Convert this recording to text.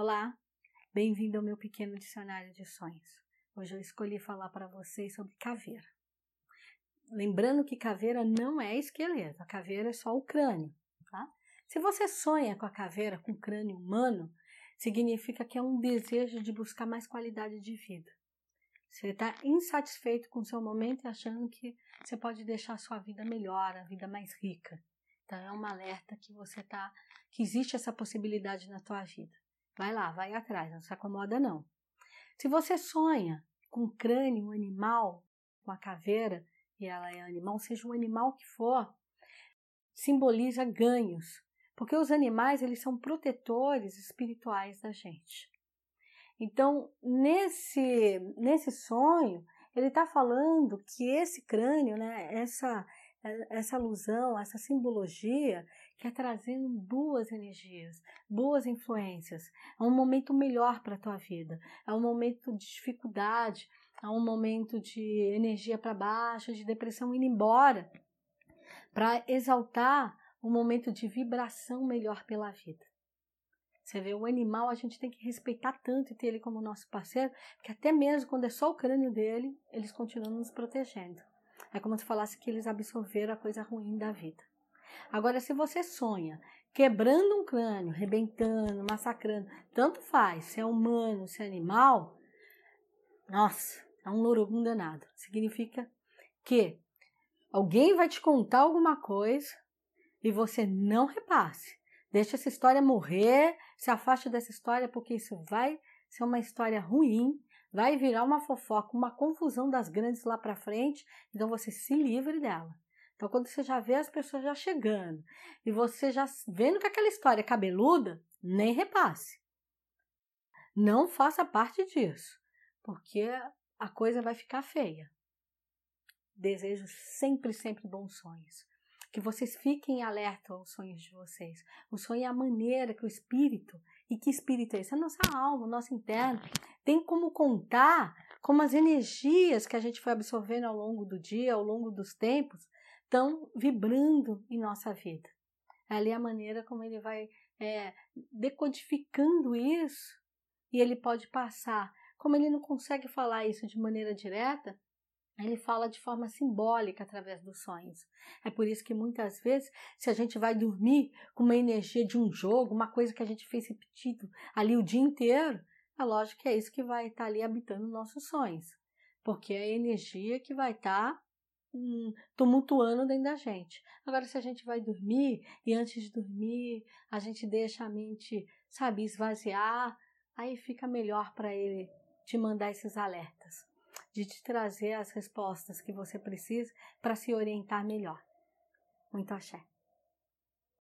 Olá, bem-vindo ao meu pequeno dicionário de sonhos. Hoje eu escolhi falar para vocês sobre caveira. Lembrando que caveira não é esqueleto, a caveira é só o crânio, tá? Se você sonha com a caveira com crânio humano, significa que é um desejo de buscar mais qualidade de vida. Você está insatisfeito com o seu momento e achando que você pode deixar a sua vida melhor, a vida mais rica. Então é um alerta que você tá, que existe essa possibilidade na tua vida. Vai lá, vai atrás, não se acomoda não. Se você sonha com um crânio, um animal, com a caveira, e ela é animal, seja um animal que for, simboliza ganhos, porque os animais eles são protetores espirituais da gente. Então, nesse, nesse sonho, ele está falando que esse crânio, né, essa, essa alusão, essa simbologia, quer trazendo boas energias, boas influências. É um momento melhor para a tua vida. É um momento de dificuldade, é um momento de energia para baixo, de depressão indo embora, para exaltar um momento de vibração melhor pela vida. Você vê, o animal a gente tem que respeitar tanto e ter ele como nosso parceiro, que até mesmo quando é só o crânio dele, eles continuam nos protegendo. É como se falasse que eles absorveram a coisa ruim da vida. Agora, se você sonha quebrando um crânio, rebentando, massacrando, tanto faz, se é humano, se é animal, nossa, é um lorugum danado. Significa que alguém vai te contar alguma coisa e você não repasse. Deixa essa história morrer, se afaste dessa história, porque isso vai ser uma história ruim vai virar uma fofoca, uma confusão das grandes lá para frente, então você se livre dela. Então, quando você já vê as pessoas já chegando e você já vendo que aquela história é cabeluda, nem repasse. Não faça parte disso, porque a coisa vai ficar feia. Desejo sempre, sempre bons sonhos. Que vocês fiquem alerta aos sonhos de vocês. O sonho é a maneira que o espírito, e que espírito é esse? É a nossa alma, o nosso interno, tem como contar como as energias que a gente foi absorvendo ao longo do dia, ao longo dos tempos, estão vibrando em nossa vida. Ali é a maneira como ele vai é, decodificando isso e ele pode passar. Como ele não consegue falar isso de maneira direta, ele fala de forma simbólica através dos sonhos. É por isso que muitas vezes, se a gente vai dormir com uma energia de um jogo, uma coisa que a gente fez repetido ali o dia inteiro, é lógico que é isso que vai estar tá ali habitando nossos sonhos, porque é a energia que vai estar tá, hum, tumultuando dentro da gente. Agora, se a gente vai dormir e antes de dormir a gente deixa a mente, sabe, esvaziar, aí fica melhor para ele te mandar esses alertas, de te trazer as respostas que você precisa para se orientar melhor. Muito axé.